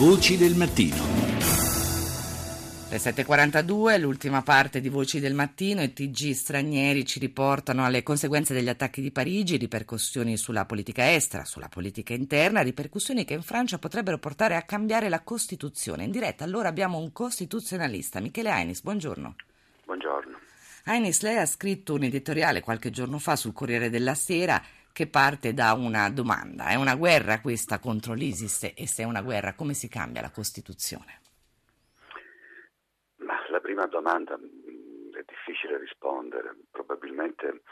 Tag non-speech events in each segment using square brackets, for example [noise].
Voci del mattino. Le 7.42, l'ultima parte di Voci del Mattino, i TG stranieri ci riportano alle conseguenze degli attacchi di Parigi, ripercussioni sulla politica estera, sulla politica interna, ripercussioni che in Francia potrebbero portare a cambiare la Costituzione. In diretta allora abbiamo un costituzionalista, Michele Ainis, buongiorno. Buongiorno. Ainis, lei ha scritto un editoriale qualche giorno fa sul Corriere della Sera che parte da una domanda. È una guerra questa contro l'ISIS e se è una guerra come si cambia la Costituzione? Ma la prima domanda mm, è difficile rispondere, probabilmente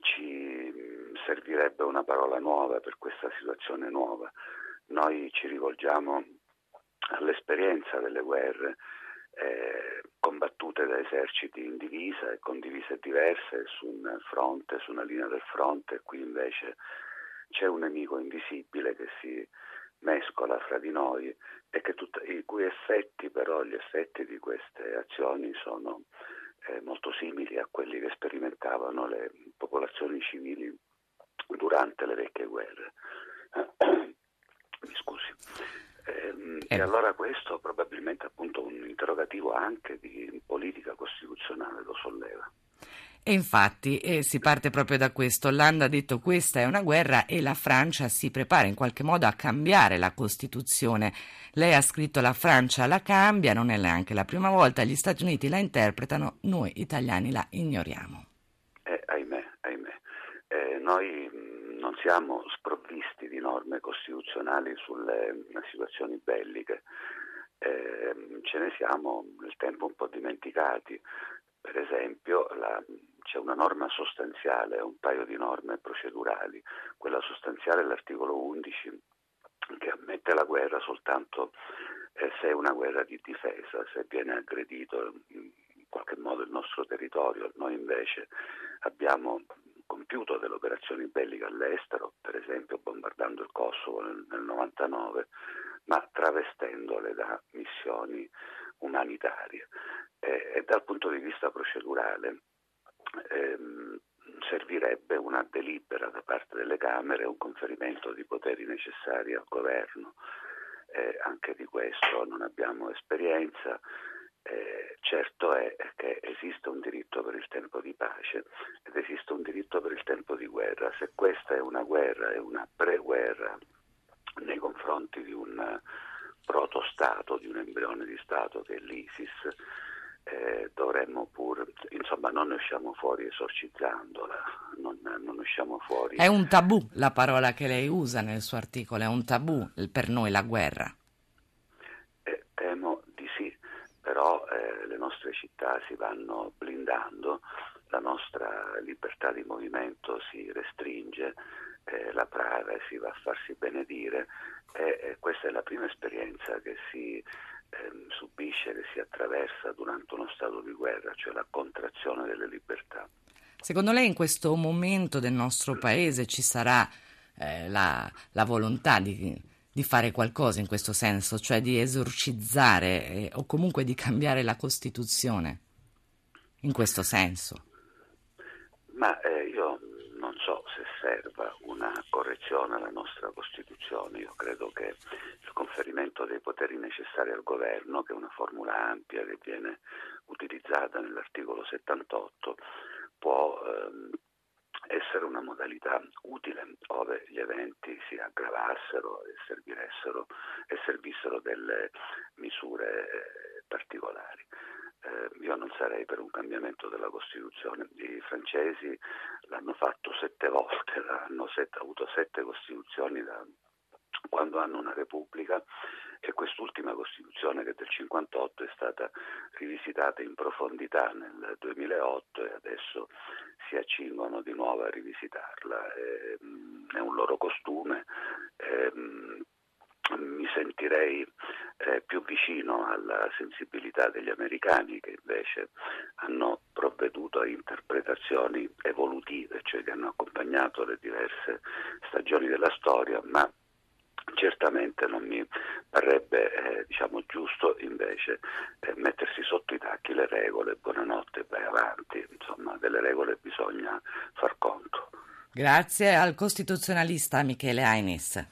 ci mm, servirebbe una parola nuova per questa situazione nuova. Noi ci rivolgiamo all'esperienza delle guerre eh, combattute da eserciti in divisa e con divise diverse su un fronte, su una linea del fronte, qui invece c'è un nemico invisibile che si mescola fra di noi e tut- i cui effetti però, gli effetti di queste azioni sono eh, molto simili a quelli che sperimentavano le popolazioni civili durante le vecchie guerre. [coughs] Mi scusi. Ehm, eh. E allora questo probabilmente appunto un interrogativo anche di politica costituzionale lo solleva. E infatti eh, si parte proprio da questo. Hollande ha detto questa è una guerra e la Francia si prepara in qualche modo a cambiare la Costituzione. Lei ha scritto la Francia la cambia, non è neanche la prima volta, gli Stati Uniti la interpretano, noi italiani la ignoriamo. Eh, ahimè, ahimè. Eh, noi non siamo sprovvisti costituzionali sulle situazioni belliche. Eh, ce ne siamo nel tempo un po' dimenticati. Per esempio la, c'è una norma sostanziale, un paio di norme procedurali. Quella sostanziale è l'articolo 11 che ammette la guerra soltanto eh, se è una guerra di difesa, se viene aggredito in qualche modo il nostro territorio. Noi invece abbiamo compiuto delle operazioni belliche all'estero, per esempio bombardando il Kosovo nel, nel 99, ma travestendole da missioni umanitarie. Eh, e dal punto di vista procedurale ehm, servirebbe una delibera da parte delle Camere, un conferimento di poteri necessari al governo. Eh, anche di questo non abbiamo esperienza. Eh, certo è che esiste un diritto per il tempo di pace ed esiste un diritto per il tempo di guerra. Se questa è una guerra, è una pre-guerra nei confronti di un proto-stato, di un embrione di Stato che è l'ISIS, eh, dovremmo pur, insomma, non ne usciamo fuori esorcizzandola, non, non usciamo fuori. È un tabù la parola che lei usa nel suo articolo, è un tabù per noi la guerra. però eh, le nostre città si vanno blindando, nostra libertà di movimento si restringe, eh, la privacy va a farsi benedire e eh, questa è la prima esperienza che si ehm, subisce, che si attraversa durante uno stato di guerra, cioè la contrazione delle libertà. Secondo lei in questo momento del nostro paese ci sarà eh, la, la volontà di di fare qualcosa in questo senso, cioè di esorcizzare eh, o comunque di cambiare la Costituzione in questo senso? Ma eh, io non so se serva una correzione alla nostra Costituzione, io credo che il conferimento dei poteri necessari al governo, che è una formula ampia che viene utilizzata nell'articolo 78, può ehm, essere una modalità utile ove gli eventi si aggravassero e, e servissero delle misure eh, particolari. Eh, io non sarei per un cambiamento della Costituzione. I francesi l'hanno fatto sette volte, [laughs] hanno sette, avuto sette Costituzioni da quando hanno una Repubblica e quest'ultima Costituzione che è del 58 è stata rivisitata in profondità nel 2008 e adesso si accingono di nuovo a rivisitarla. È un loro costume. Mi sentirei eh, più vicino alla sensibilità degli americani che invece hanno provveduto a interpretazioni evolutive, cioè che hanno accompagnato le diverse stagioni della storia, ma certamente non mi parrebbe eh, diciamo, giusto invece eh, mettersi sotto i tacchi le regole, buonanotte, vai avanti, insomma delle regole bisogna far conto. Grazie al costituzionalista Michele Ainis.